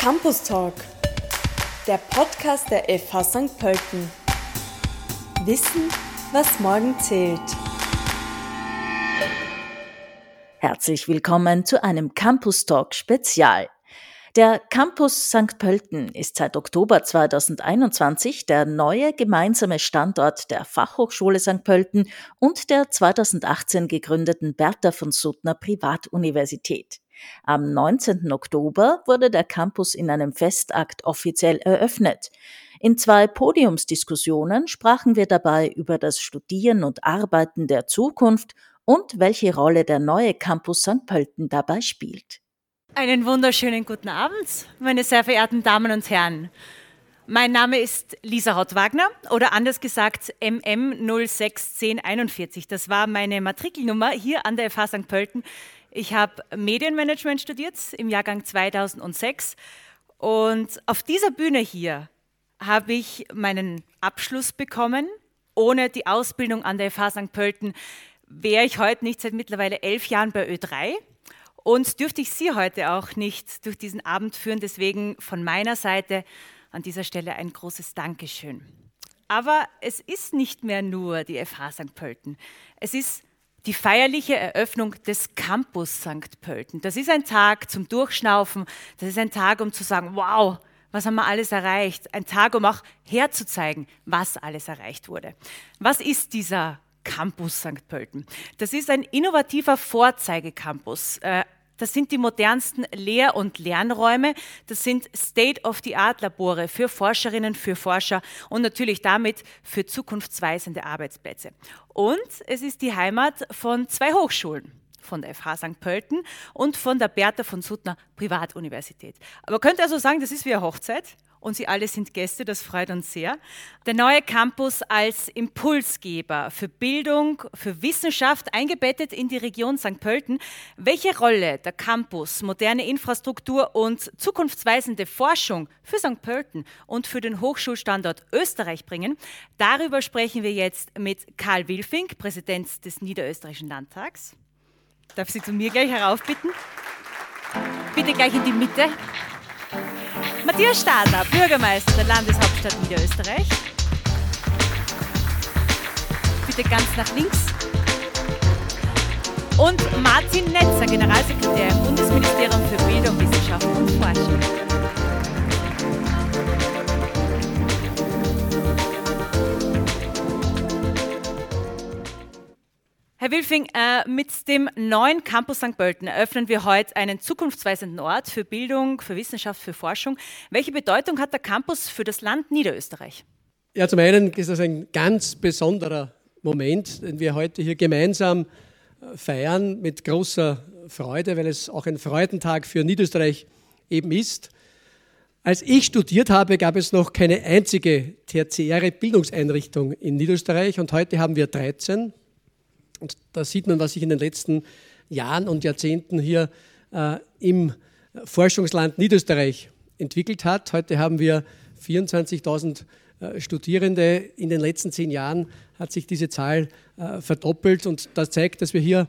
Campus Talk, der Podcast der FH St. Pölten. Wissen, was morgen zählt. Herzlich willkommen zu einem Campus Talk Spezial. Der Campus St. Pölten ist seit Oktober 2021 der neue gemeinsame Standort der Fachhochschule St. Pölten und der 2018 gegründeten Bertha von Suttner Privatuniversität. Am 19. Oktober wurde der Campus in einem Festakt offiziell eröffnet. In zwei Podiumsdiskussionen sprachen wir dabei über das Studieren und Arbeiten der Zukunft und welche Rolle der neue Campus St. Pölten dabei spielt. Einen wunderschönen guten Abend, meine sehr verehrten Damen und Herren. Mein Name ist Lisa Rottwagner oder anders gesagt MM061041. Das war meine Matrikelnummer hier an der FH St. Pölten. Ich habe Medienmanagement studiert im Jahrgang 2006 und auf dieser Bühne hier habe ich meinen Abschluss bekommen. Ohne die Ausbildung an der FH St. Pölten wäre ich heute nicht seit mittlerweile elf Jahren bei Ö3 und dürfte ich Sie heute auch nicht durch diesen Abend führen. Deswegen von meiner Seite an dieser Stelle ein großes Dankeschön. Aber es ist nicht mehr nur die FH St. Pölten. Es ist die feierliche Eröffnung des Campus St. Pölten. Das ist ein Tag zum Durchschnaufen. Das ist ein Tag, um zu sagen, wow, was haben wir alles erreicht? Ein Tag, um auch herzuzeigen, was alles erreicht wurde. Was ist dieser Campus St. Pölten? Das ist ein innovativer Vorzeigecampus. Äh, das sind die modernsten Lehr- und Lernräume. Das sind State-of-the-Art-Labore für Forscherinnen, für Forscher und natürlich damit für zukunftsweisende Arbeitsplätze. Und es ist die Heimat von zwei Hochschulen von der FH St. Pölten und von der Bertha von Suttner Privatuniversität. Aber könnte also sagen, das ist wie eine Hochzeit und Sie alle sind Gäste, das freut uns sehr. Der neue Campus als Impulsgeber für Bildung, für Wissenschaft, eingebettet in die Region St. Pölten. Welche Rolle der Campus, moderne Infrastruktur und zukunftsweisende Forschung für St. Pölten und für den Hochschulstandort Österreich bringen, darüber sprechen wir jetzt mit Karl Wilfink, Präsident des Niederösterreichischen Landtags. Darf Sie zu mir gleich heraufbitten? Bitte gleich in die Mitte. Matthias Stadler, Bürgermeister der Landeshauptstadt Niederösterreich. Bitte ganz nach links. Und Martin Netzer, Generalsekretär im Bundesministerium für Bildung, Wissenschaft und Forschung. Herr Wilfing, äh, mit dem neuen Campus St. Pölten eröffnen wir heute einen zukunftsweisenden Ort für Bildung, für Wissenschaft, für Forschung. Welche Bedeutung hat der Campus für das Land Niederösterreich? Ja, zum einen ist das ein ganz besonderer Moment, den wir heute hier gemeinsam äh, feiern mit großer Freude, weil es auch ein Freudentag für Niederösterreich eben ist. Als ich studiert habe, gab es noch keine einzige tertiäre Bildungseinrichtung in Niederösterreich und heute haben wir 13. Und da sieht man, was sich in den letzten Jahren und Jahrzehnten hier äh, im Forschungsland Niederösterreich entwickelt hat. Heute haben wir 24.000 äh, Studierende. In den letzten zehn Jahren hat sich diese Zahl äh, verdoppelt und das zeigt, dass wir hier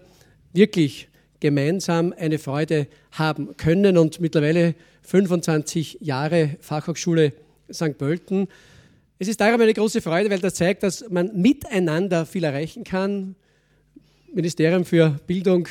wirklich gemeinsam eine Freude haben können und mittlerweile 25 Jahre Fachhochschule St. Pölten. Es ist darum eine große Freude, weil das zeigt, dass man miteinander viel erreichen kann, Ministerium für Bildung,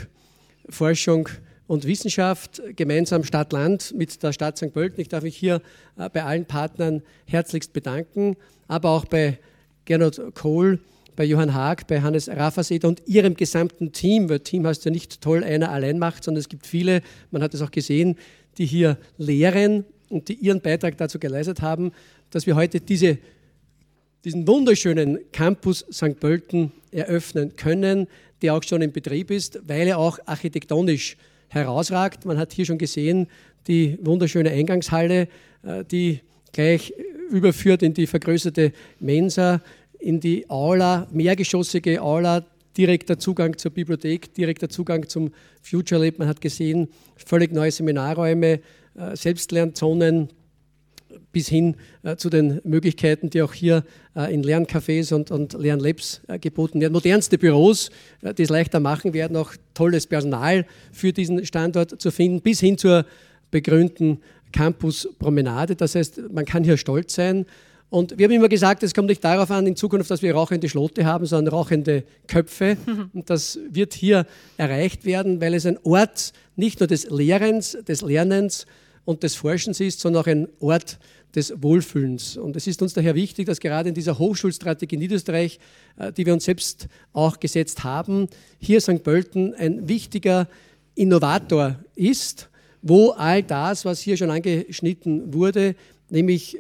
Forschung und Wissenschaft, gemeinsam Stadt-Land mit der Stadt St. Pölten. Ich darf mich hier äh, bei allen Partnern herzlichst bedanken, aber auch bei Gernot Kohl, bei Johann Haag, bei Hannes Raffaseter und ihrem gesamten Team, weil Team heißt ja nicht toll, einer allein macht, sondern es gibt viele, man hat es auch gesehen, die hier lehren und die ihren Beitrag dazu geleistet haben, dass wir heute diese, diesen wunderschönen Campus St. Pölten eröffnen können der auch schon in Betrieb ist, weil er auch architektonisch herausragt. Man hat hier schon gesehen die wunderschöne Eingangshalle, äh, die gleich überführt in die vergrößerte Mensa, in die Aula, mehrgeschossige Aula, direkter Zugang zur Bibliothek, direkter Zugang zum Future Lab. Man hat gesehen, völlig neue Seminarräume, äh, Selbstlernzonen, bis hin äh, zu den Möglichkeiten, die auch hier äh, in Lerncafés und, und Lernlabs äh, geboten werden. Modernste Büros, äh, die es leichter machen werden, auch tolles Personal für diesen Standort zu finden, bis hin zur begrünten Campus Promenade. Das heißt, man kann hier stolz sein. Und wir haben immer gesagt, es kommt nicht darauf an, in Zukunft, dass wir rauchende Schlote haben, sondern rauchende Köpfe. Und das wird hier erreicht werden, weil es ein Ort nicht nur des Lehrens, des Lernens und des Forschens ist, sondern auch ein Ort des Wohlfühlens. Und es ist uns daher wichtig, dass gerade in dieser Hochschulstrategie Niederösterreich, äh, die wir uns selbst auch gesetzt haben, hier St. Pölten ein wichtiger Innovator ist, wo all das, was hier schon angeschnitten wurde, nämlich äh,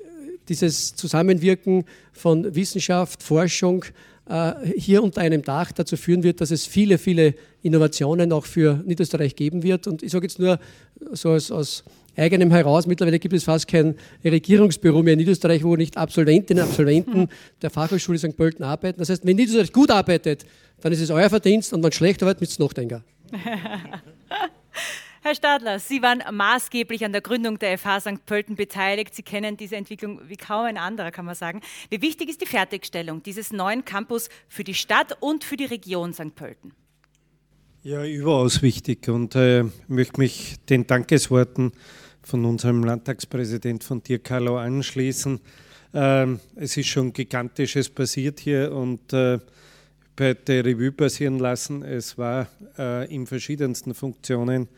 dieses Zusammenwirken von Wissenschaft, Forschung äh, hier unter einem Dach dazu führen wird, dass es viele, viele Innovationen auch für Niederösterreich geben wird. Und ich sage jetzt nur so aus, aus eigenem heraus, mittlerweile gibt es fast kein Regierungsbüro mehr in Niederösterreich, wo nicht Absolventinnen und Absolventen der Fachhochschule St. Pölten arbeiten. Das heißt, wenn Niederösterreich gut arbeitet, dann ist es euer Verdienst und wenn schlecht arbeitet, müsst ihr nachdenken. Herr Stadler, Sie waren maßgeblich an der Gründung der FH St. Pölten beteiligt. Sie kennen diese Entwicklung wie kaum ein anderer, kann man sagen. Wie wichtig ist die Fertigstellung dieses neuen Campus für die Stadt und für die Region St. Pölten? Ja, überaus wichtig und äh, möchte mich den Dankesworten von unserem Landtagspräsident von Dirkalo anschließen. Ähm, es ist schon Gigantisches passiert hier und äh, bei der Revue passieren lassen. Es war äh, in verschiedensten Funktionen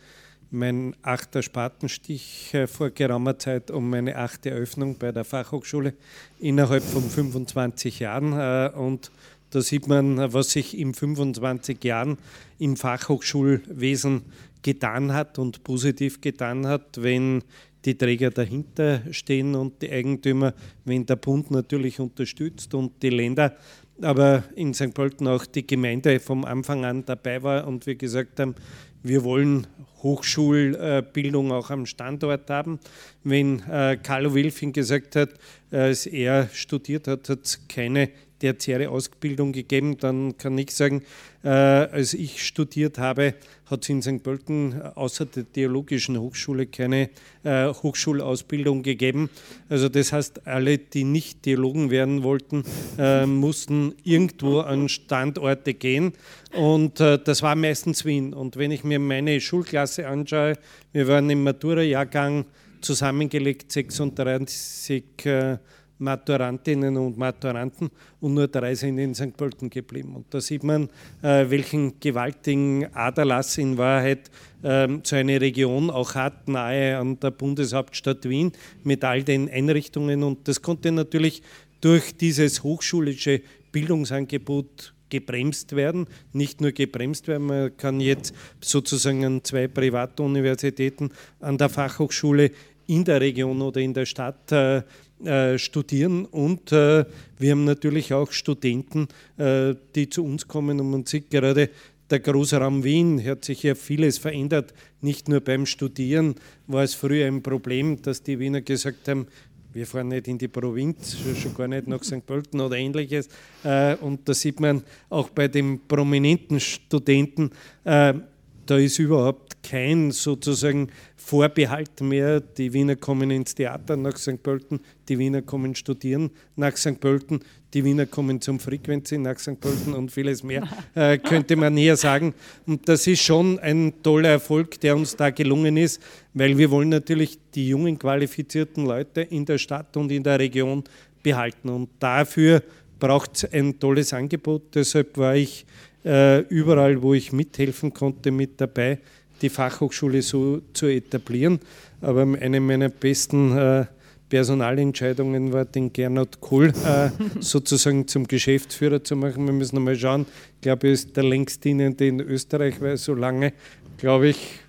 mein achter Spatenstich vor geraumer Zeit um meine achte Eröffnung bei der Fachhochschule innerhalb von 25 Jahren. Äh, und da sieht man, was sich in 25 Jahren im Fachhochschulwesen getan hat und positiv getan hat, wenn die Träger dahinter stehen und die Eigentümer, wenn der Bund natürlich unterstützt und die Länder, aber in St. Pölten auch die Gemeinde vom Anfang an dabei war und wir gesagt haben, wir wollen Hochschulbildung auch am Standort haben. Wenn äh, Carlo Wilfing gesagt hat, als er studiert hat, hat es keine tertiäre Ausbildung gegeben, dann kann ich sagen, äh, als ich studiert habe, hat es in St. Pölten außer der Theologischen Hochschule keine äh, Hochschulausbildung gegeben. Also das heißt, alle, die nicht Theologen werden wollten, äh, mussten irgendwo an Standorte gehen und äh, das war meistens Wien. Und wenn ich mir meine Schulklasse anschaue, wir waren im Matura-Jahrgang zusammengelegt 36 äh, Maturantinnen und Maturanten und nur drei sind in St. Pölten geblieben. Und da sieht man, äh, welchen gewaltigen Aderlass in Wahrheit ähm, so eine Region auch hat, nahe an der Bundeshauptstadt Wien mit all den Einrichtungen. Und das konnte natürlich durch dieses hochschulische Bildungsangebot gebremst werden. Nicht nur gebremst werden, man kann jetzt sozusagen an zwei Privatuniversitäten an der Fachhochschule in der Region oder in der Stadt äh, studieren und äh, wir haben natürlich auch Studenten, äh, die zu uns kommen und man sieht gerade, der Großraum Wien hat sich ja vieles verändert. Nicht nur beim Studieren war es früher ein Problem, dass die Wiener gesagt haben, wir fahren nicht in die Provinz, schon gar nicht nach St. Pölten oder ähnliches. Äh, und da sieht man auch bei den prominenten Studenten, äh, da ist überhaupt kein sozusagen Vorbehalt mehr. Die Wiener kommen ins Theater nach St. Pölten, die Wiener kommen studieren nach St. Pölten, die Wiener kommen zum Frequency nach St. Pölten und vieles mehr, äh, könnte man näher sagen. Und das ist schon ein toller Erfolg, der uns da gelungen ist, weil wir wollen natürlich die jungen qualifizierten Leute in der Stadt und in der Region behalten. Und dafür braucht es ein tolles Angebot. Deshalb war ich äh, überall, wo ich mithelfen konnte, mit dabei die Fachhochschule so zu etablieren. Aber eine meiner besten äh, Personalentscheidungen war, den Gernot Kohl äh, sozusagen zum Geschäftsführer zu machen. Wir müssen mal schauen. Ich glaube, er ist der längst dienende in Österreich, weil so lange, glaube ich,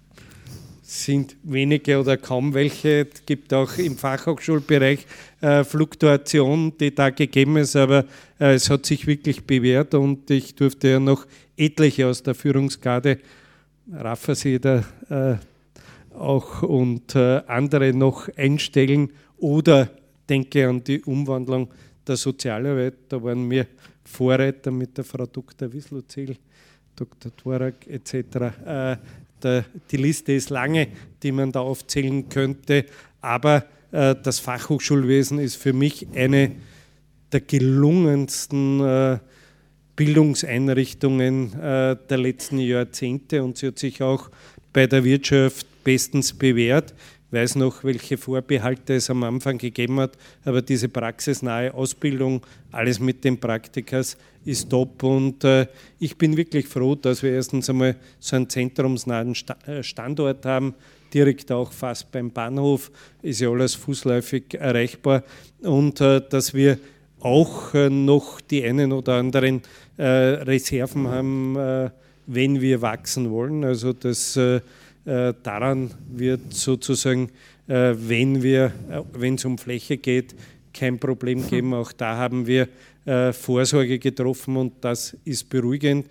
sind wenige oder kaum welche. Es gibt auch im Fachhochschulbereich äh, Fluktuation, die da gegeben ist, aber äh, es hat sich wirklich bewährt und ich durfte ja noch etliche aus der Führungsgarde Rafferseder äh, auch und äh, andere noch einstellen oder denke an die Umwandlung der Sozialarbeit. Da waren wir Vorreiter mit der Frau Dr. Wislozil, Dr. Dvorak etc. Äh, die Liste ist lange, die man da aufzählen könnte, aber das Fachhochschulwesen ist für mich eine der gelungensten äh, Bildungseinrichtungen äh, der letzten Jahrzehnte und sie hat sich auch bei der Wirtschaft bestens bewährt. weiß noch, welche Vorbehalte es am Anfang gegeben hat, aber diese praxisnahe Ausbildung, alles mit den Praktikas, ist top und äh, ich bin wirklich froh, dass wir erstens einmal so einen zentrumsnahen äh, Standort haben, direkt auch fast beim Bahnhof, ist ja alles fußläufig erreichbar und äh, dass wir auch äh, noch die einen oder anderen äh, Reserven haben, wenn wir wachsen wollen. Also das, daran wird sozusagen, wenn es um Fläche geht, kein Problem geben. Auch da haben wir Vorsorge getroffen und das ist beruhigend.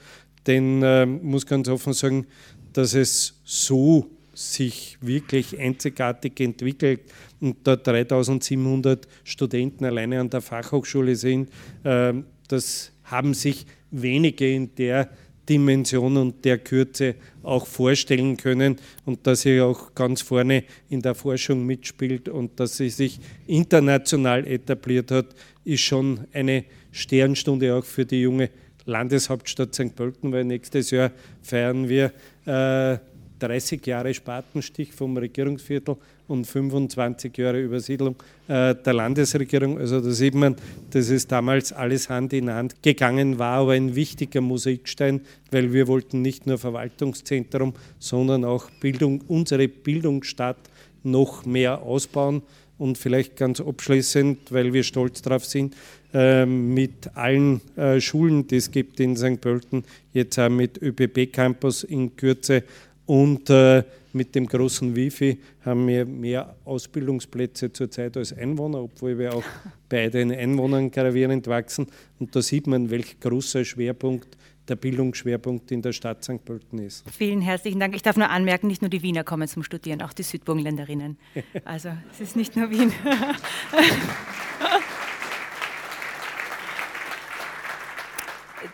Denn äh, muss ganz offen sagen, dass es so sich wirklich einzigartig entwickelt und da 3700 Studenten alleine an der Fachhochschule sind, ähm, das haben sich wenige in der Dimension und der Kürze auch vorstellen können und dass sie auch ganz vorne in der Forschung mitspielt und dass sie sich international etabliert hat, ist schon eine Sternstunde auch für die junge Landeshauptstadt St. Pölten, weil nächstes Jahr feiern wir äh, 30 Jahre Spatenstich vom Regierungsviertel und 25 Jahre Übersiedlung äh, der Landesregierung. Also da sieht man, dass es damals alles Hand in Hand gegangen war, aber ein wichtiger Mosaikstein, weil wir wollten nicht nur Verwaltungszentrum, sondern auch Bildung, unsere Bildungsstadt noch mehr ausbauen. Und vielleicht ganz abschließend, weil wir stolz darauf sind, äh, mit allen äh, Schulen, die es gibt in St. Pölten, jetzt auch mit ÖPP Campus in Kürze und äh, mit dem großen Wifi haben wir mehr Ausbildungsplätze zurzeit als Einwohner, obwohl wir auch bei den Einwohnern gravierend wachsen. Und da sieht man, welch großer Schwerpunkt der Bildungsschwerpunkt in der Stadt St. Pölten ist. Vielen herzlichen Dank. Ich darf nur anmerken, nicht nur die Wiener kommen zum Studieren, auch die Südburgenländerinnen. Also es ist nicht nur Wien.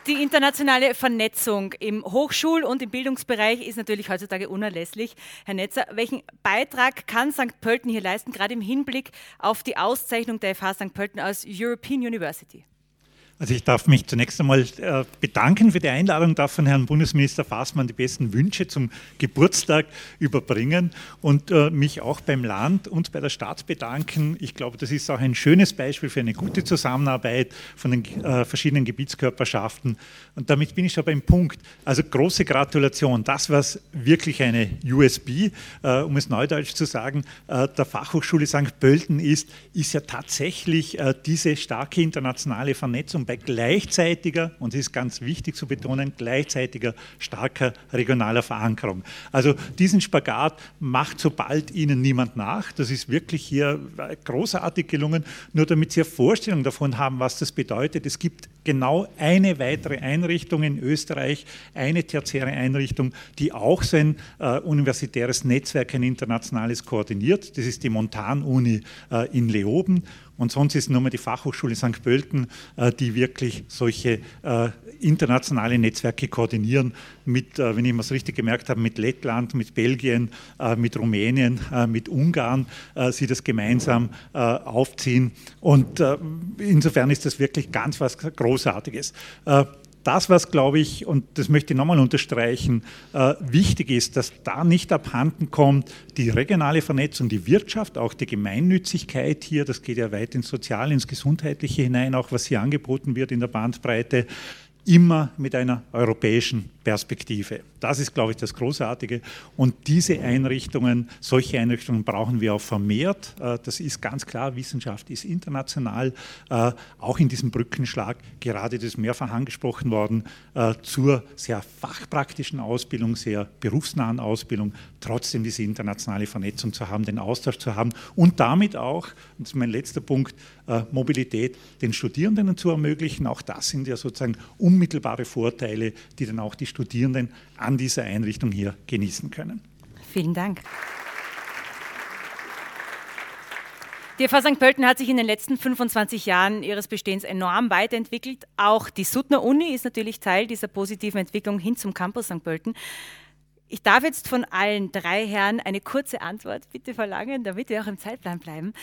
Die internationale Vernetzung im Hochschul- und im Bildungsbereich ist natürlich heutzutage unerlässlich. Herr Netzer, welchen Beitrag kann St. Pölten hier leisten, gerade im Hinblick auf die Auszeichnung der FH St. Pölten als European University? Also ich darf mich zunächst einmal äh, bedanken für die Einladung, darf von Herrn Bundesminister Faßmann die besten Wünsche zum Geburtstag überbringen und äh, mich auch beim Land und bei der Stadt bedanken. Ich glaube, das ist auch ein schönes Beispiel für eine gute Zusammenarbeit von den äh, verschiedenen Gebietskörperschaften. Und damit bin ich schon beim Punkt. Also große Gratulation. Das, was wirklich eine USB, um es neudeutsch zu sagen, der Fachhochschule St. Pölten ist, ist ja tatsächlich diese starke internationale Vernetzung bei gleichzeitiger, und es ist ganz wichtig zu betonen, gleichzeitiger starker regionaler Verankerung. Also diesen Spagat macht sobald Ihnen niemand nach. Das ist wirklich hier großartig gelungen. Nur damit Sie eine Vorstellung davon haben, was das bedeutet. Es gibt genau eine weitere Einrichtung in Österreich, eine tertiäre Einrichtung, die auch sein äh, universitäres Netzwerk, ein internationales koordiniert. Das ist die Montan-Uni äh, in Leoben. Und sonst ist nur mal die Fachhochschule St. Pölten, äh, die wirklich solche äh, internationale Netzwerke koordinieren mit, äh, wenn ich es richtig gemerkt habe, mit Lettland, mit Belgien, mit Rumänien, mit Ungarn, sie das gemeinsam aufziehen. Und insofern ist das wirklich ganz was Großartiges das, was, glaube ich, und das möchte ich nochmal unterstreichen, äh, wichtig ist, dass da nicht abhanden kommt, die regionale Vernetzung, die Wirtschaft, auch die Gemeinnützigkeit hier, das geht ja weit ins Soziale, ins Gesundheitliche hinein, auch was hier angeboten wird in der Bandbreite, immer mit einer europäischen Perspektive. Das ist, glaube ich, das Großartige. Und diese Einrichtungen, solche Einrichtungen brauchen wir auch vermehrt. Äh, das ist ganz klar, Wissenschaft ist international, äh, auch in diesem Brückenschlag, gerade das ist mehrfach angesprochen worden, äh, zur sehr fachpraktischen Ausbildung, sehr berufsnahen Ausbildung, trotzdem diese internationale Vernetzung zu haben, den Austausch zu haben und damit auch, das ist mein letzter Punkt, Mobilität den Studierenden zu ermöglichen. Auch das sind ja sozusagen unmittelbare Vorteile, die dann auch die Studierenden an dieser Einrichtung hier genießen können. Vielen Dank. Die FH St. Pölten hat sich in den letzten 25 Jahren ihres Bestehens enorm weiterentwickelt. Auch die Sutner Uni ist natürlich Teil dieser positiven Entwicklung hin zum Campus St. Pölten. Ich darf jetzt von allen drei Herren eine kurze Antwort bitte verlangen, damit wir auch im Zeitplan bleiben.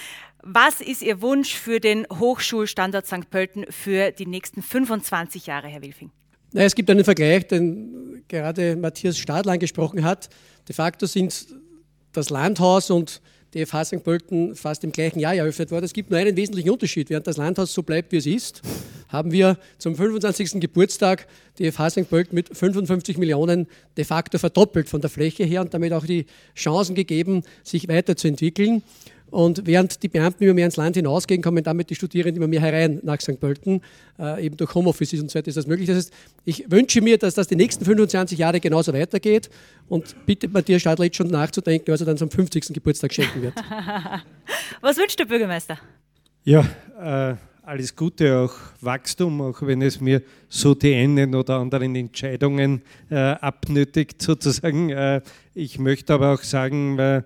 Was ist Ihr Wunsch für den Hochschulstandort St. Pölten für die nächsten 25 Jahre, Herr Wilfing? Na, es gibt einen Vergleich, den gerade Matthias Stadl angesprochen hat. De facto sind das Landhaus und die FH St. Pölten fast im gleichen Jahr eröffnet wurde. Es gibt nur einen wesentlichen Unterschied. Während das Landhaus so bleibt, wie es ist, haben wir zum 25. Geburtstag die FH St. Pölten mit 55 Millionen de facto verdoppelt von der Fläche her und damit auch die Chancen gegeben, sich weiterzuentwickeln. Und während die Beamten immer mehr ins Land hinausgehen, kommen damit die Studierenden immer mehr herein nach St. Pölten. Äh, eben durch Homeoffice und so weiter ist das möglich. Das heißt, ich wünsche mir, dass das die nächsten 25 Jahre genauso weitergeht und bitte Matthias Stadler jetzt schon nachzudenken, was er dann zum 50. Geburtstag schenken wird. was wünscht der Bürgermeister? Ja, äh, alles Gute, auch Wachstum, auch wenn es mir so die einen oder anderen Entscheidungen äh, abnötigt, sozusagen. Äh, ich möchte aber auch sagen, äh,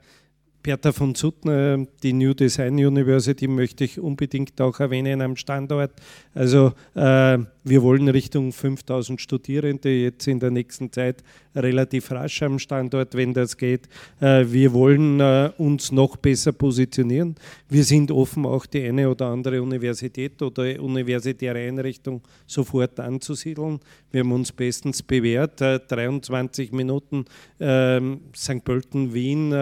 Bertha von Suttner, die New Design University, möchte ich unbedingt auch erwähnen am Standort. Also äh, wir wollen Richtung 5000 Studierende jetzt in der nächsten Zeit relativ rasch am Standort, wenn das geht. Äh, wir wollen äh, uns noch besser positionieren. Wir sind offen, auch die eine oder andere Universität oder universitäre Einrichtung sofort anzusiedeln. Wir haben uns bestens bewährt. 23 äh, Minuten ähm, St. Pölten, Wien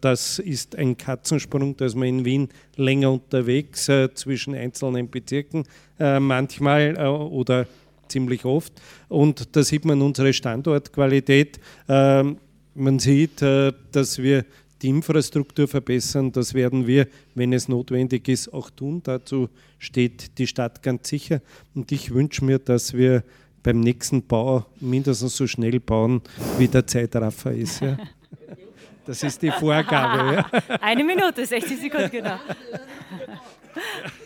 das ist ein Katzensprung, dass man in Wien länger unterwegs zwischen einzelnen Bezirken manchmal oder ziemlich oft. Und da sieht man unsere Standortqualität. Ähm, man sieht, dass wir die Infrastruktur verbessern. Das werden wir, wenn es notwendig ist, auch tun. Dazu steht die Stadt ganz sicher. Und ich wünsche mir, dass wir beim nächsten Bau mindestens so schnell bauen, wie der Zeitraffer ist. Ja. Das ist die Vorgabe. Ja. Eine Minute, 60 Sekunden, genau.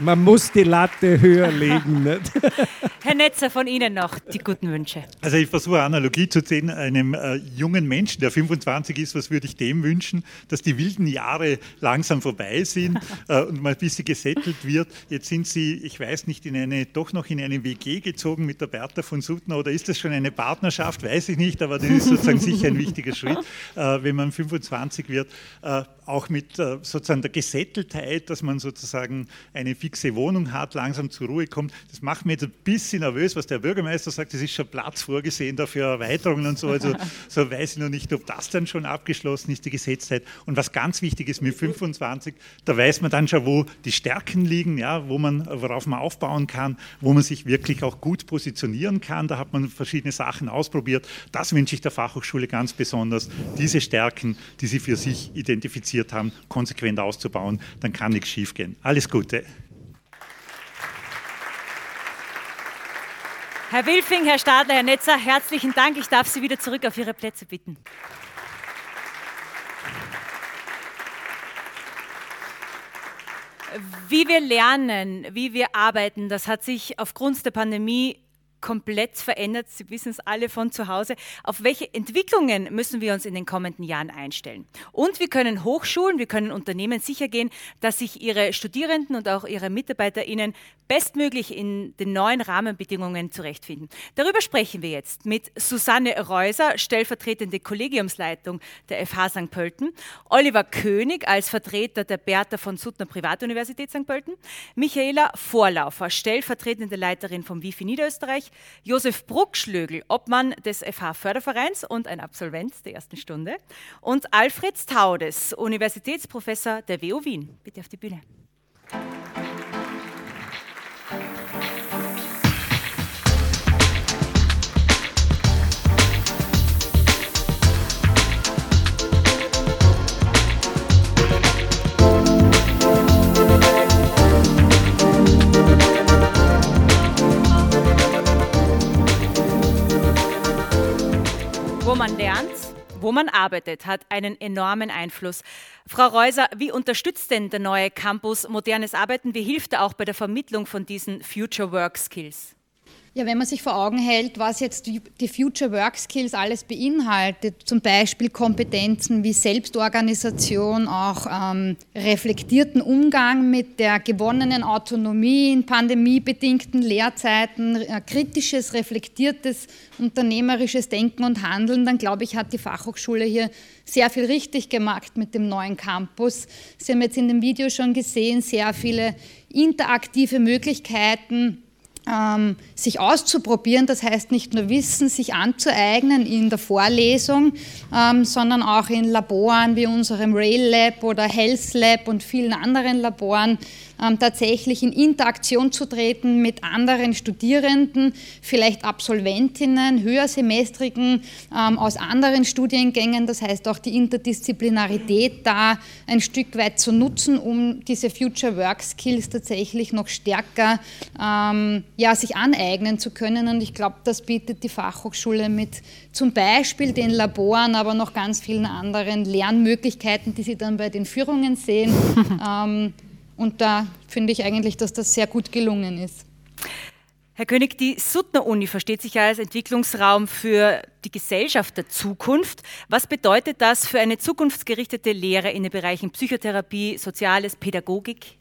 Man muss die Latte höher legen. Nicht? Herr Netzer, von Ihnen noch die guten Wünsche. Also ich versuche Analogie zu ziehen, einem äh, jungen Menschen, der 25 ist, was würde ich dem wünschen, dass die wilden Jahre langsam vorbei sind äh, und mal ein bisschen gesettelt wird. Jetzt sind Sie, ich weiß nicht, in eine, doch noch in eine WG gezogen mit der Bertha von Suttner oder ist das schon eine Partnerschaft, weiß ich nicht, aber das ist sozusagen sicher ein wichtiger Schritt, äh, wenn man 25 wird, äh, auch mit äh, sozusagen der Gesetteltheit, dass man sozusagen eine fixe Wohnung hat, langsam zur Ruhe kommt. Das macht mir jetzt ein bisschen nervös, was der Bürgermeister sagt, es ist schon Platz vorgesehen dafür Erweiterungen und so. Also so weiß ich noch nicht, ob das dann schon abgeschlossen ist, die Gesetztheit. Und was ganz wichtig ist mit 25, da weiß man dann schon, wo die Stärken liegen, ja, wo man, worauf man aufbauen kann, wo man sich wirklich auch gut positionieren kann. Da hat man verschiedene Sachen ausprobiert. Das wünsche ich der Fachhochschule ganz besonders, diese Stärken, die sie für sich identifiziert haben, konsequent auszubauen. Dann kann nichts schiefgehen. Alles Gute. Herr Wilfing, Herr Stadler, Herr Netzer, herzlichen Dank. Ich darf Sie wieder zurück auf Ihre Plätze bitten. Wie wir lernen, wie wir arbeiten, das hat sich aufgrund der Pandemie komplett verändert. Sie wissen es alle von zu Hause. Auf welche Entwicklungen müssen wir uns in den kommenden Jahren einstellen? Und wir können Hochschulen, wir können Unternehmen sicher gehen, dass sich ihre Studierenden und auch ihre MitarbeiterInnen bestmöglich in den neuen Rahmenbedingungen zurechtfinden. Darüber sprechen wir jetzt mit Susanne Reuser, stellvertretende Kollegiumsleitung der FH St. Pölten, Oliver König als Vertreter der Bertha von Suttner Privatuniversität St. Pölten, Michaela Vorlaufer, stellvertretende Leiterin vom WIFI Niederösterreich, Josef Bruckschlögel, Obmann des FH Fördervereins und ein Absolvent der ersten Stunde. Und Alfred Taudes, Universitätsprofessor der WU Wien. Bitte auf die Bühne. Man lernt, wo man arbeitet, hat einen enormen Einfluss. Frau Reuser, wie unterstützt denn der neue Campus modernes Arbeiten? Wie hilft er auch bei der Vermittlung von diesen Future Work Skills? Ja, wenn man sich vor Augen hält, was jetzt die Future Work Skills alles beinhaltet, zum Beispiel Kompetenzen wie Selbstorganisation, auch ähm, reflektierten Umgang mit der gewonnenen Autonomie in pandemiebedingten Lehrzeiten, äh, kritisches, reflektiertes, unternehmerisches Denken und Handeln, dann glaube ich, hat die Fachhochschule hier sehr viel richtig gemacht mit dem neuen Campus. Sie haben jetzt in dem Video schon gesehen, sehr viele interaktive Möglichkeiten, ähm, sich auszuprobieren, das heißt nicht nur Wissen sich anzueignen in der Vorlesung, ähm, sondern auch in Laboren wie unserem Rail Lab oder Health Lab und vielen anderen Laboren tatsächlich in Interaktion zu treten mit anderen Studierenden, vielleicht Absolventinnen, höhersemestrigen ähm, aus anderen Studiengängen. Das heißt auch die Interdisziplinarität da ein Stück weit zu nutzen, um diese Future Work Skills tatsächlich noch stärker ähm, ja, sich aneignen zu können. Und ich glaube, das bietet die Fachhochschule mit zum Beispiel den Laboren, aber noch ganz vielen anderen Lernmöglichkeiten, die Sie dann bei den Führungen sehen. ähm, und da finde ich eigentlich, dass das sehr gut gelungen ist. Herr König, die Suttner-Uni versteht sich ja als Entwicklungsraum für die Gesellschaft der Zukunft. Was bedeutet das für eine zukunftsgerichtete Lehre in den Bereichen Psychotherapie, Soziales, Pädagogik?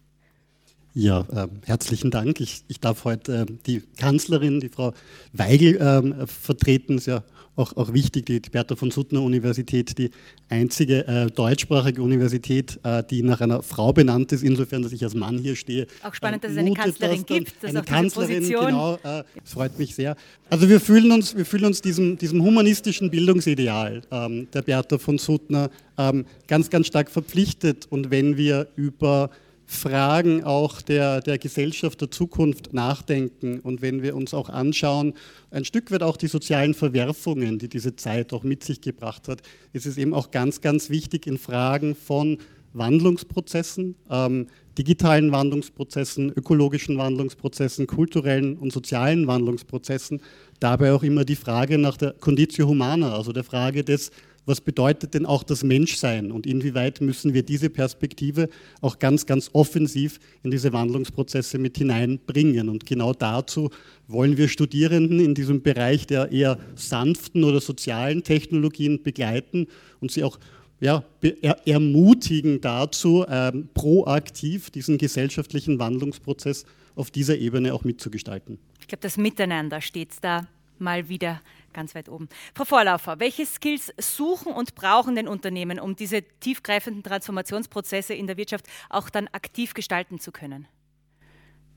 Ja, äh, herzlichen Dank. Ich, ich darf heute äh, die Kanzlerin, die Frau Weigel, äh, vertreten. Ja auch, auch wichtig, die, Bertha von Suttner Universität, die einzige äh, deutschsprachige Universität, äh, die nach einer Frau benannt ist, insofern, dass ich als Mann hier stehe. Auch spannend, dass es eine Kanzlerin das gibt. Das eine Kanzlerin, genau, äh, das freut mich sehr. Also wir fühlen uns, wir fühlen uns diesem, diesem humanistischen Bildungsideal ähm, der Bertha von Suttner ähm, ganz, ganz stark verpflichtet. Und wenn wir über Fragen auch der, der Gesellschaft der Zukunft nachdenken. Und wenn wir uns auch anschauen, ein Stück weit auch die sozialen Verwerfungen, die diese Zeit auch mit sich gebracht hat, ist es eben auch ganz, ganz wichtig in Fragen von Wandlungsprozessen, ähm, digitalen Wandlungsprozessen, ökologischen Wandlungsprozessen, kulturellen und sozialen Wandlungsprozessen, dabei auch immer die Frage nach der Conditio Humana, also der Frage des was bedeutet denn auch das Menschsein und inwieweit müssen wir diese Perspektive auch ganz, ganz offensiv in diese Wandlungsprozesse mit hineinbringen. Und genau dazu wollen wir Studierenden in diesem Bereich der eher sanften oder sozialen Technologien begleiten und sie auch ja, er, ermutigen dazu, ähm, proaktiv diesen gesellschaftlichen Wandlungsprozess auf dieser Ebene auch mitzugestalten. Ich glaube, das Miteinander steht da mal wieder ganz weit oben. Frau Vorlaufer, welche Skills suchen und brauchen denn Unternehmen, um diese tiefgreifenden Transformationsprozesse in der Wirtschaft auch dann aktiv gestalten zu können?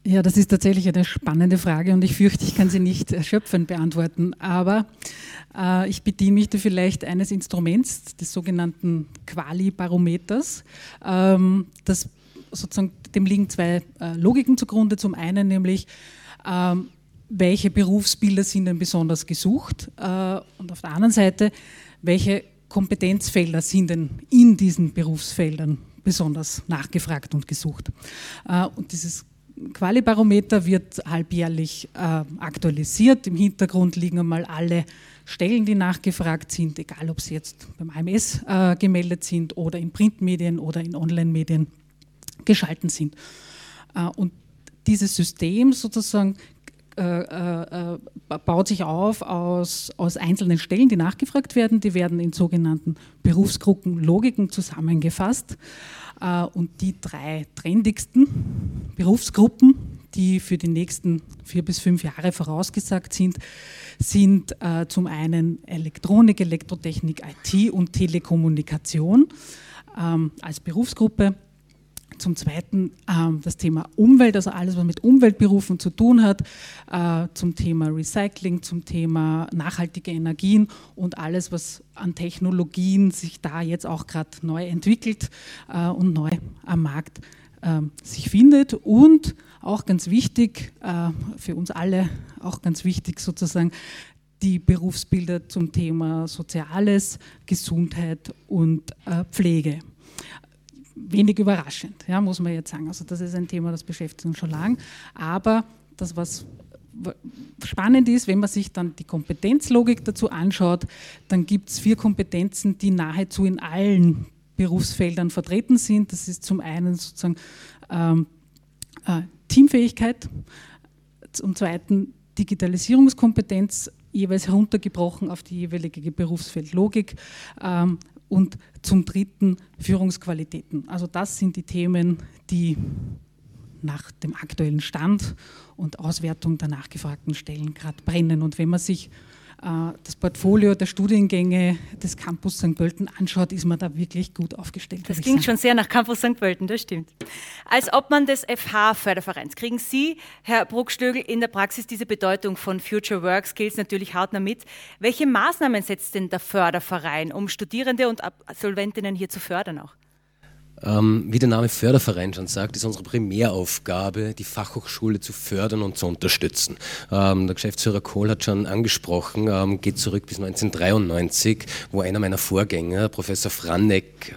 Ja, das ist tatsächlich eine spannende Frage und ich fürchte, ich kann sie nicht erschöpfend beantworten. Aber äh, ich bediene mich da vielleicht eines Instruments, des sogenannten Quali-Barometers. Ähm, das sozusagen, dem liegen zwei äh, Logiken zugrunde. Zum einen nämlich, ähm, welche Berufsbilder sind denn besonders gesucht äh, und auf der anderen Seite, welche Kompetenzfelder sind denn in diesen Berufsfeldern besonders nachgefragt und gesucht. Äh, und dieses Qualibarometer wird halbjährlich äh, aktualisiert. Im Hintergrund liegen einmal alle Stellen, die nachgefragt sind, egal ob sie jetzt beim AMS gemeldet sind oder in Printmedien oder in Online-Medien geschalten sind. Und dieses System sozusagen äh, äh, baut sich auf aus, aus einzelnen Stellen, die nachgefragt werden. Die werden in sogenannten Berufsgruppen Logiken zusammengefasst. Äh, und die drei trendigsten Berufsgruppen, die für die nächsten vier bis fünf Jahre vorausgesagt sind, sind äh, zum einen Elektronik, Elektrotechnik, IT und Telekommunikation ähm, als Berufsgruppe. Zum Zweiten ähm, das Thema Umwelt, also alles, was mit Umweltberufen zu tun hat, äh, zum Thema Recycling, zum Thema nachhaltige Energien und alles, was an Technologien sich da jetzt auch gerade neu entwickelt äh, und neu am Markt äh, sich findet. Und auch ganz wichtig, äh, für uns alle auch ganz wichtig sozusagen, die Berufsbilder zum Thema Soziales, Gesundheit und Pflege wenig überraschend, ja, muss man jetzt sagen. Also das ist ein Thema, das beschäftigt uns schon lange. Aber das, was spannend ist, wenn man sich dann die Kompetenzlogik dazu anschaut, dann gibt es vier Kompetenzen, die nahezu in allen Berufsfeldern vertreten sind. Das ist zum einen sozusagen ähm, äh, Teamfähigkeit, zum zweiten Digitalisierungskompetenz, jeweils heruntergebrochen auf die jeweilige Berufsfeldlogik. Ähm, und zum Dritten Führungsqualitäten. Also das sind die Themen, die nach dem aktuellen Stand und Auswertung der nachgefragten Stellen gerade brennen. Und wenn man sich das Portfolio der Studiengänge des Campus St. Pölten anschaut, ist man da wirklich gut aufgestellt. Das klingt schon sehr nach Campus St. Pölten, das stimmt. Als Obmann des FH-Fördervereins kriegen Sie, Herr Bruckstögel, in der Praxis diese Bedeutung von Future Work Skills natürlich hautnah mit. Welche Maßnahmen setzt denn der Förderverein, um Studierende und Absolventinnen hier zu fördern auch? Ähm, wie der Name Förderverein schon sagt, ist unsere Primäraufgabe, die Fachhochschule zu fördern und zu unterstützen. Ähm, der Geschäftsführer Kohl hat schon angesprochen, ähm, geht zurück bis 1993, wo einer meiner Vorgänger, Professor Franneck,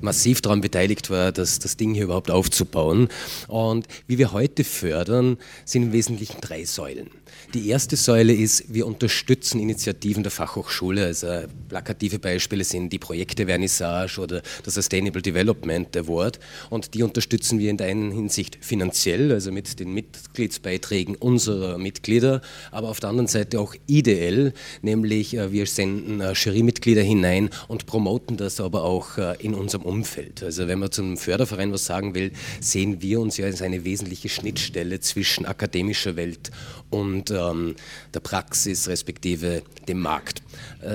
massiv daran beteiligt war, das, das Ding hier überhaupt aufzubauen. Und wie wir heute fördern, sind im Wesentlichen drei Säulen. Die erste Säule ist, wir unterstützen Initiativen der Fachhochschule. Also plakative Beispiele sind die Projekte Vernissage oder das Sustainable Development Award. Und die unterstützen wir in der einen Hinsicht finanziell, also mit den Mitgliedsbeiträgen unserer Mitglieder, aber auf der anderen Seite auch ideell, nämlich äh, wir senden äh, Jurymitglieder hinein und promoten das aber auch äh, in unserem Umfeld. Also wenn man zum Förderverein was sagen will, sehen wir uns ja als eine wesentliche Schnittstelle zwischen akademischer Welt und ähm, der Praxis respektive dem Markt.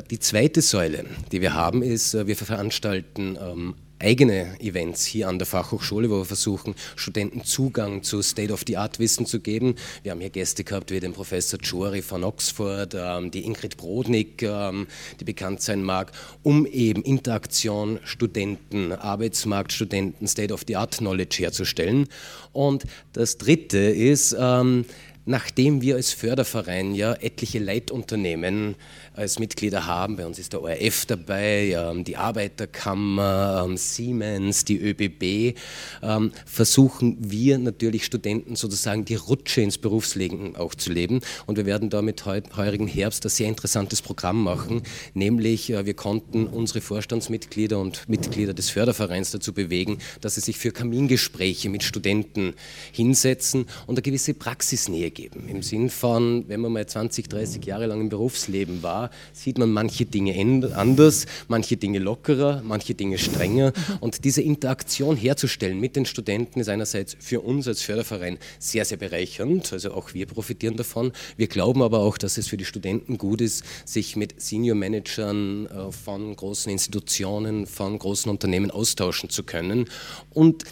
Die zweite Säule, die wir haben, ist, wir veranstalten ähm, eigene Events hier an der Fachhochschule, wo wir versuchen, Studenten Zugang zu State-of-the-Art-Wissen zu geben. Wir haben hier Gäste gehabt wie den Professor Jory von Oxford, ähm, die Ingrid Brodnik, ähm, die bekannt sein mag, um eben Interaktion Studenten, Arbeitsmarktstudenten, State-of-the-Art-Knowledge herzustellen. Und das Dritte ist, ähm, nachdem wir als Förderverein ja etliche Leitunternehmen als Mitglieder haben. Bei uns ist der ORF dabei, die Arbeiterkammer, ähm, Siemens, die ÖBB. Ähm, versuchen wir natürlich Studenten sozusagen die Rutsche ins Berufsleben auch zu leben. Und wir werden da mit heurigen Herbst ein sehr interessantes Programm machen, nämlich äh, wir konnten unsere Vorstandsmitglieder und Mitglieder des Fördervereins dazu bewegen, dass sie sich für Kamingespräche mit Studenten hinsetzen und eine gewisse Praxisnähe geben. Im Sinn von, wenn man mal 20, 30 Jahre lang im Berufsleben war, sieht man manche Dinge anders, manche Dinge lockerer, manche Dinge strenger. Und diese Interaktion herzustellen mit den Studenten ist einerseits für uns als Förderverein sehr, sehr bereichernd. Also auch wir profitieren davon. Wir glauben aber auch, dass es für die Studenten gut ist, sich mit Senior Managern äh, von großen Institutionen, von großen Unternehmen austauschen zu können. Und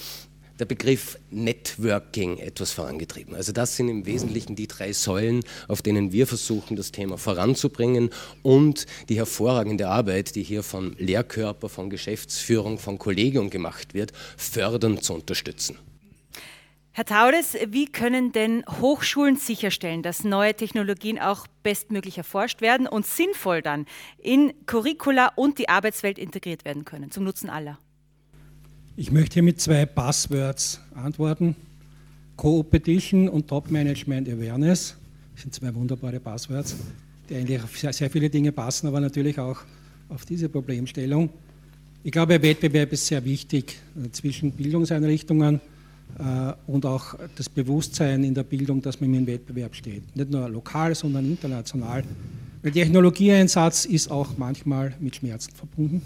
der Begriff Networking etwas vorangetrieben. Also das sind im Wesentlichen die drei Säulen, auf denen wir versuchen, das Thema voranzubringen und die hervorragende Arbeit, die hier von Lehrkörper, von Geschäftsführung, von Kollegium gemacht wird, fördern zu unterstützen. Herr Taudes, wie können denn Hochschulen sicherstellen, dass neue Technologien auch bestmöglich erforscht werden und sinnvoll dann in Curricula und die Arbeitswelt integriert werden können, zum Nutzen aller? Ich möchte hier mit zwei Buzzwords antworten. Co-Opetition und Top-Management Awareness das sind zwei wunderbare Buzzwords, die eigentlich auf sehr, sehr viele Dinge passen, aber natürlich auch auf diese Problemstellung. Ich glaube, Wettbewerb ist sehr wichtig äh, zwischen Bildungseinrichtungen äh, und auch das Bewusstsein in der Bildung, dass man im Wettbewerb steht. Nicht nur lokal, sondern international. Der Technologieeinsatz ist auch manchmal mit Schmerzen verbunden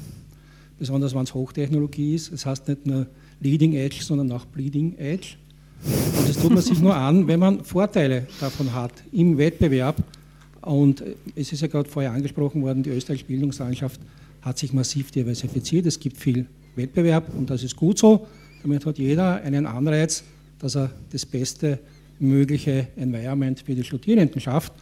besonders wenn es Hochtechnologie ist. Es das heißt nicht nur Leading Edge, sondern auch Bleeding Edge. Und das tut man sich nur an, wenn man Vorteile davon hat im Wettbewerb. Und es ist ja gerade vorher angesprochen worden, die österreichische Bildungslandschaft hat sich massiv diversifiziert. Es gibt viel Wettbewerb und das ist gut so. Damit hat jeder einen Anreiz, dass er das beste mögliche Environment für die Studierenden schafft.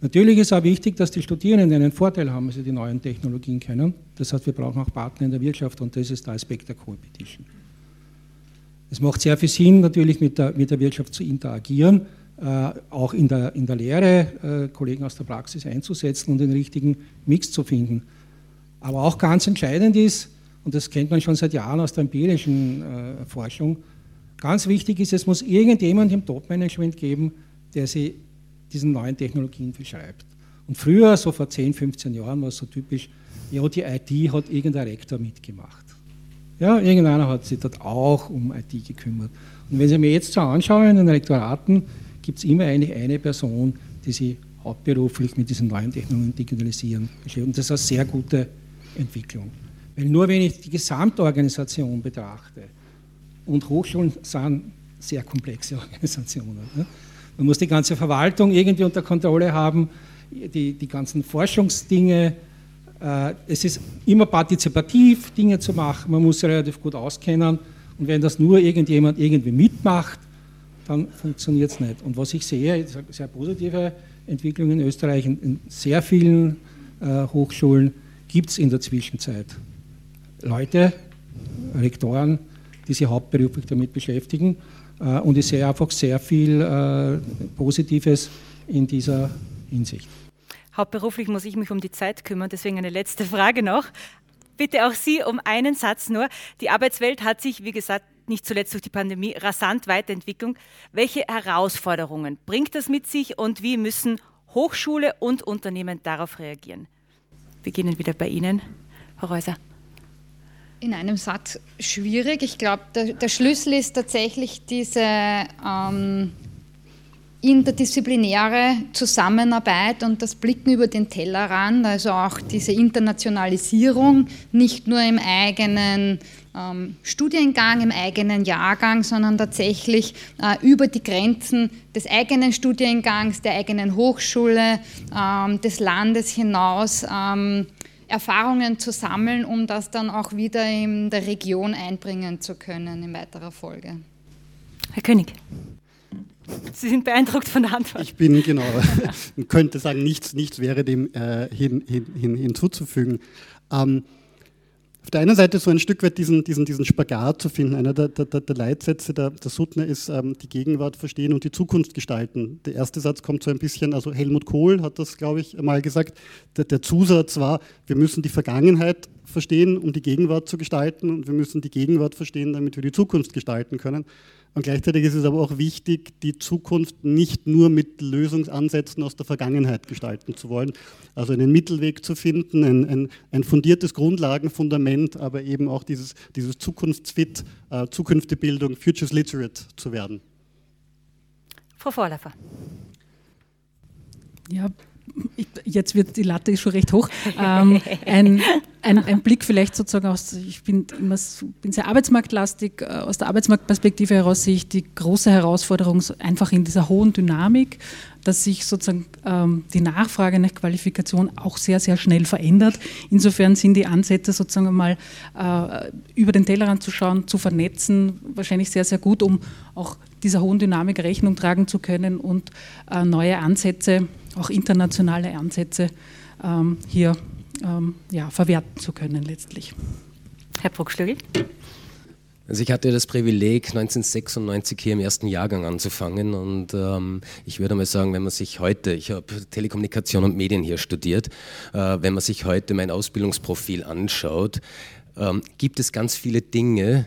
Natürlich ist auch wichtig, dass die Studierenden einen Vorteil haben, sie die neuen Technologien kennen. Das heißt, wir brauchen auch Partner in der Wirtschaft und das ist der Aspekt der Co-Petition. Es macht sehr viel Sinn, natürlich mit der, mit der Wirtschaft zu interagieren, äh, auch in der, in der Lehre äh, Kollegen aus der Praxis einzusetzen und den richtigen Mix zu finden. Aber auch ganz entscheidend ist, und das kennt man schon seit Jahren aus der empirischen äh, Forschung, ganz wichtig ist, es muss irgendjemand im Top-Management geben, der sie diesen neuen Technologien beschreibt. Und früher, so vor 10, 15 Jahren, war es so typisch, ja, die IT hat irgendein Rektor mitgemacht. Ja, irgendeiner hat sich dort auch um IT gekümmert. Und wenn Sie mir jetzt so anschauen, in den Rektoraten gibt es immer eigentlich eine Person, die sich hauptberuflich mit diesen neuen Technologien digitalisieren beschäftigt. Und das ist eine sehr gute Entwicklung. Weil nur wenn ich die Gesamtorganisation betrachte, und Hochschulen sind sehr komplexe Organisationen, ne? Man muss die ganze Verwaltung irgendwie unter Kontrolle haben. die, die ganzen Forschungsdinge. Äh, es ist immer partizipativ, Dinge zu machen. Man muss relativ gut auskennen. Und wenn das nur irgendjemand irgendwie mitmacht, dann funktioniert es nicht. Und was ich sehe, sehr positive Entwicklungen in Österreich, in sehr vielen äh, Hochschulen gibt es in der Zwischenzeit Leute, Rektoren, die sich hauptberuflich damit beschäftigen. Äh, und ich sehe einfach sehr viel äh, Positives in dieser Hinsicht. Hauptberuflich muss ich mich um die Zeit kümmern, deswegen eine letzte Frage noch. Bitte auch Sie um einen Satz nur. Die Arbeitswelt hat sich, wie gesagt, nicht zuletzt durch die Pandemie rasant weiterentwickelt. Welche Herausforderungen bringt das mit sich und wie müssen Hochschule und Unternehmen darauf reagieren? Wir beginnen wieder bei Ihnen, Frau Reuser. In einem Satz schwierig. Ich glaube, der, der, Schlüssel ist tatsächlich diese ähm, interdisziplinäre Zusammenarbeit und das Blicken über den Tellerrand, also auch diese Internationalisierung, nicht nur im eigenen ähm, Studiengang, im eigenen Jahrgang, sondern tatsächlich äh, über die Grenzen des eigenen Studiengangs, der eigenen Hochschule, ähm, des Landes hinaus ähm, Erfahrungen zu sammeln, um das dann auch wieder in der Region einbringen zu können in weiterer Folge. Herr König. Sie sind beeindruckt von der Antwort. Ich bin, genau, könnte sagen, nichts, nichts wäre dem äh, hin, hin, hin, hinzuzufügen. Ähm, auf der einen Seite so ein Stück weit diesen, diesen, diesen Spagat zu finden. Einer der, der, der Leitsätze der, der Suttner ist ähm, die Gegenwart verstehen und die Zukunft gestalten. Der erste Satz kommt so ein bisschen, also Helmut Kohl hat das, glaube ich, mal gesagt. Der, der Zusatz war, wir müssen die Vergangenheit verstehen, um die Gegenwart zu gestalten und wir müssen die Gegenwart verstehen, damit wir die Zukunft gestalten können. Und gleichzeitig ist es aber auch wichtig, die Zukunft nicht nur mit Lösungsansätzen aus der Vergangenheit gestalten zu wollen. Also einen Mittelweg zu finden, ein, ein, ein fundiertes Grundlagenfundament, aber eben auch dieses, dieses Zukunftsfit, äh, Zukunftebildung, Futures Literate zu werden. Frau Vorläufer. Ja, jetzt wird die Latte schon recht hoch. Ähm, ein, ein, ein, Blick vielleicht sozusagen aus, ich bin, immer, bin sehr arbeitsmarktlastig, äh, aus der Arbeitsmarktperspektive heraus sehe ich die große Herausforderung einfach in dieser hohen Dynamik, dass sich sozusagen ähm, die Nachfrage nach Qualifikation auch sehr, sehr schnell verändert. Insofern sind die Ansätze sozusagen mal äh, über den Tellerrand zu schauen, zu vernetzen, wahrscheinlich sehr, sehr gut, um auch dieser hohen Dynamik Rechnung tragen zu können und äh, neue Ansätze auch internationale Ansätze ähm, hier ähm, ja, verwerten zu können letztlich. Herr Bruckschlügel? Also ich hatte das Privileg, 1996 hier im ersten Jahrgang anzufangen und ähm, ich würde mal sagen, wenn man sich heute, ich habe Telekommunikation und Medien hier studiert, äh, wenn man sich heute mein Ausbildungsprofil anschaut, ähm, gibt es ganz viele Dinge,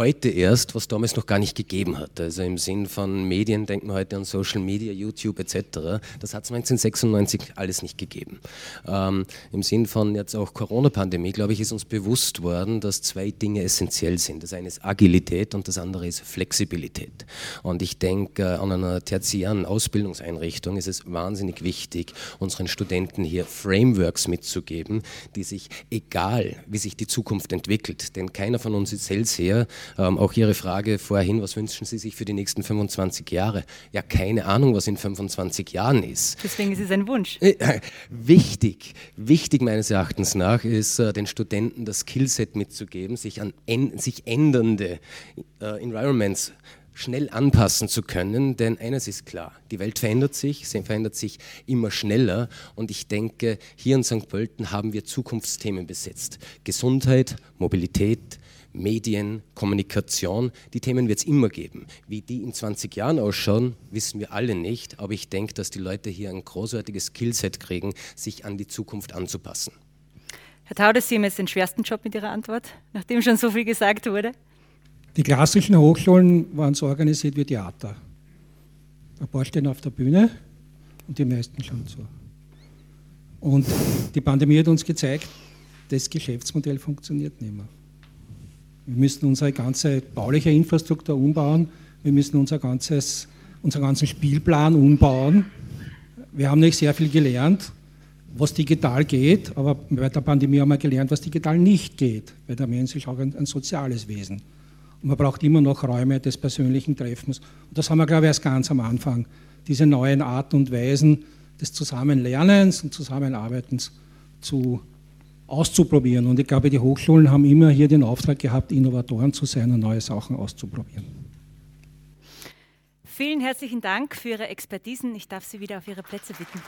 heute erst, was damals noch gar nicht gegeben hat. Also im Sinn von Medien denkt man heute an Social Media, YouTube etc. Das hat es 1996 alles nicht gegeben. Ähm, Im Sinn von jetzt auch Corona-Pandemie, glaube ich, ist uns bewusst worden, dass zwei Dinge essentiell sind. Das eine ist Agilität und das andere ist Flexibilität. Und ich denke, äh, an einer tertiären Ausbildungseinrichtung ist es wahnsinnig wichtig, unseren Studenten hier Frameworks mitzugeben, die sich, egal wie sich die Zukunft entwickelt, denn keiner von uns ist Hellseher, ähm, auch Ihre Frage vorhin, was wünschen Sie sich für die nächsten 25 Jahre? Ja, keine Ahnung, was in 25 Jahren ist. Deswegen ist es ein Wunsch. Äh, äh, wichtig, wichtig meines Erachtens nach ist, äh, den Studenten das Skillset mitzugeben, sich an sich ändernde äh, Environments schnell anpassen zu können, denn eines ist klar, die Welt verändert sich, sie verändert sich immer schneller und ich denke, hier in St. Pölten haben wir Zukunftsthemen besetzt. Gesundheit, Mobilität, Medien, Kommunikation, die Themen wird es immer geben. Wie die in 20 Jahren ausschauen, wissen wir alle nicht, aber ich denke, dass die Leute hier ein großartiges Skillset kriegen, sich an die Zukunft anzupassen. Herr Taudes, Sie haben jetzt den schwersten Job mit Ihrer Antwort, nachdem schon so viel gesagt wurde. Die klassischen Hochschulen waren so organisiert wie Theater. Ein paar stehen auf der Bühne und die meisten schauen zu. Und die Pandemie hat uns gezeigt, das Geschäftsmodell funktioniert nicht mehr. Wir müssen unsere ganze bauliche Infrastruktur umbauen. Wir müssen unser ganzes, unseren ganzen Spielplan umbauen. Wir haben nicht sehr viel gelernt, was digital geht, aber bei der Pandemie haben wir gelernt, was digital nicht geht, weil der Mensch ist auch ein, ein soziales Wesen. Und man braucht immer noch Räume des persönlichen Treffens. Und das haben wir, glaube ich, erst ganz am Anfang. Diese neuen Arten und Weisen des Zusammenlernens und Zusammenarbeitens zu auszuprobieren. Und ich glaube, die Hochschulen haben immer hier den Auftrag gehabt, Innovatoren zu sein und neue Sachen auszuprobieren. Vielen herzlichen Dank für Ihre Expertisen. Ich darf Sie wieder auf Ihre Plätze bitten.